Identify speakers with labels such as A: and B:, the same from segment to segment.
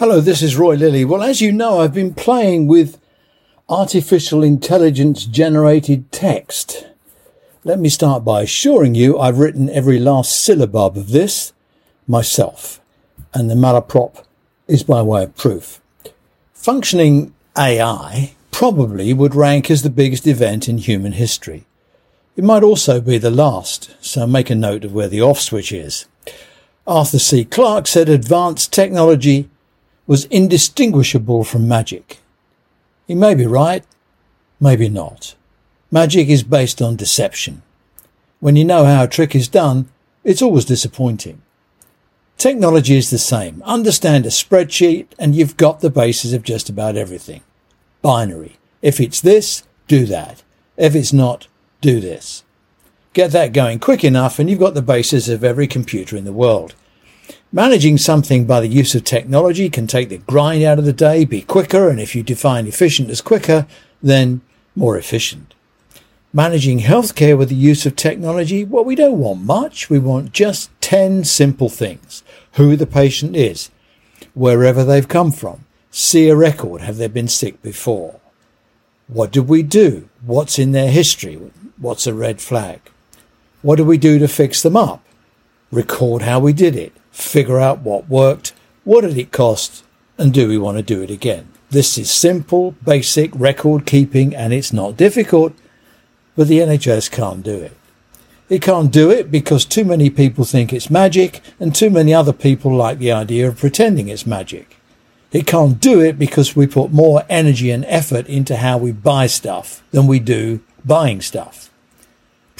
A: Hello, this is Roy Lilly. Well, as you know, I've been playing with artificial intelligence generated text. Let me start by assuring you I've written every last syllable of this myself, and the malaprop is by way of proof. Functioning AI probably would rank as the biggest event in human history. It might also be the last, so make a note of where the off switch is. Arthur C. Clarke said advanced technology was indistinguishable from magic. He may be right, maybe not. Magic is based on deception. When you know how a trick is done, it's always disappointing. Technology is the same. Understand a spreadsheet and you've got the basis of just about everything. Binary. If it's this, do that. If it's not, do this. Get that going quick enough and you've got the basis of every computer in the world. Managing something by the use of technology can take the grind out of the day, be quicker, and if you define efficient as quicker, then more efficient. Managing healthcare with the use of technology, well, we don't want much. We want just 10 simple things. Who the patient is, wherever they've come from, see a record, have they been sick before? What did we do? What's in their history? What's a red flag? What do we do to fix them up? Record how we did it figure out what worked, what did it cost, and do we want to do it again? This is simple, basic record keeping, and it's not difficult, but the NHS can't do it. It can't do it because too many people think it's magic, and too many other people like the idea of pretending it's magic. It can't do it because we put more energy and effort into how we buy stuff than we do buying stuff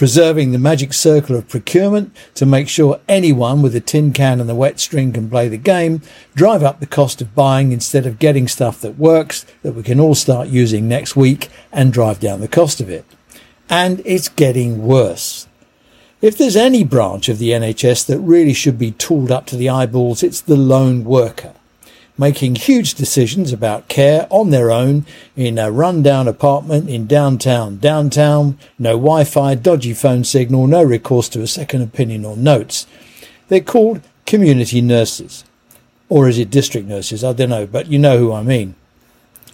A: preserving the magic circle of procurement to make sure anyone with a tin can and the wet string can play the game, drive up the cost of buying instead of getting stuff that works that we can all start using next week and drive down the cost of it. And it's getting worse. If there's any branch of the NHS that really should be tooled up to the eyeballs, it's the lone worker making huge decisions about care on their own in a rundown apartment in downtown downtown, no Wi-Fi, dodgy phone signal, no recourse to a second opinion or notes. They're called community nurses. Or is it district nurses? I don't know, but you know who I mean.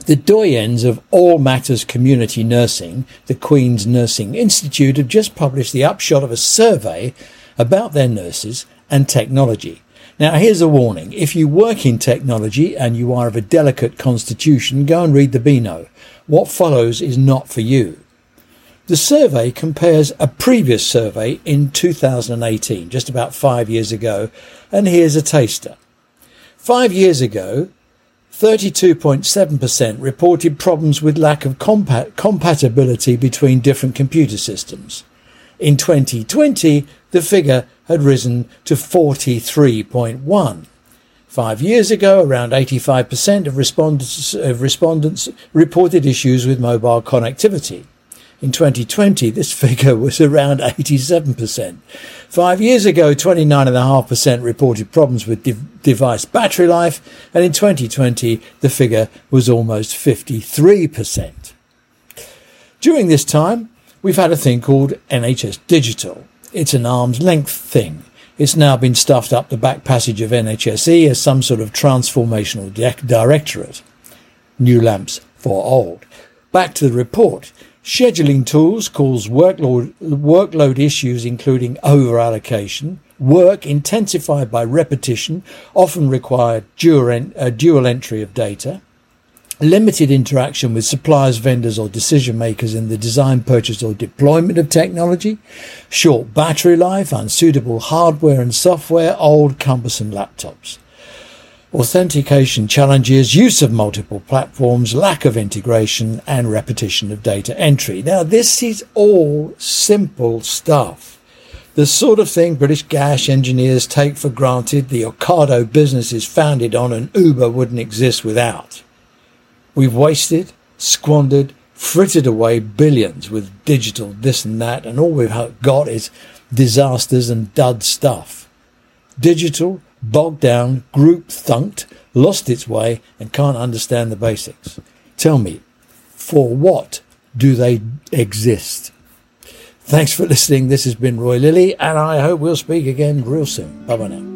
A: The doyens of All Matters Community Nursing, the Queen's Nursing Institute, have just published the upshot of a survey about their nurses and technology. Now, here's a warning. If you work in technology and you are of a delicate constitution, go and read the Beano. What follows is not for you. The survey compares a previous survey in 2018, just about five years ago, and here's a taster. Five years ago, 32.7% reported problems with lack of compat- compatibility between different computer systems. In 2020, the figure had risen to 43.1. Five years ago, around 85% of respondents, of respondents reported issues with mobile connectivity. In 2020, this figure was around 87%. Five years ago, 29.5% reported problems with de- device battery life, and in 2020, the figure was almost 53%. During this time, we've had a thing called NHS Digital. It's an arm's length thing. It's now been stuffed up the back passage of NHSE as some sort of transformational de- directorate. New lamps for old. Back to the report. Scheduling tools cause workload, workload issues including over allocation, work intensified by repetition, often require dual, uh, dual entry of data, limited interaction with suppliers, vendors, or decision makers in the design, purchase, or deployment of technology, short battery life, unsuitable hardware and software, old cumbersome laptops. Authentication challenges, use of multiple platforms, lack of integration, and repetition of data entry. Now, this is all simple stuff. The sort of thing British gas engineers take for granted the Ocado business is founded on and Uber wouldn't exist without. We've wasted, squandered, frittered away billions with digital this and that, and all we've got is disasters and dud stuff. Digital, bogged down, group thunked, lost its way, and can't understand the basics. Tell me, for what do they exist? Thanks for listening. This has been Roy Lilly, and I hope we'll speak again real soon. Bye bye now.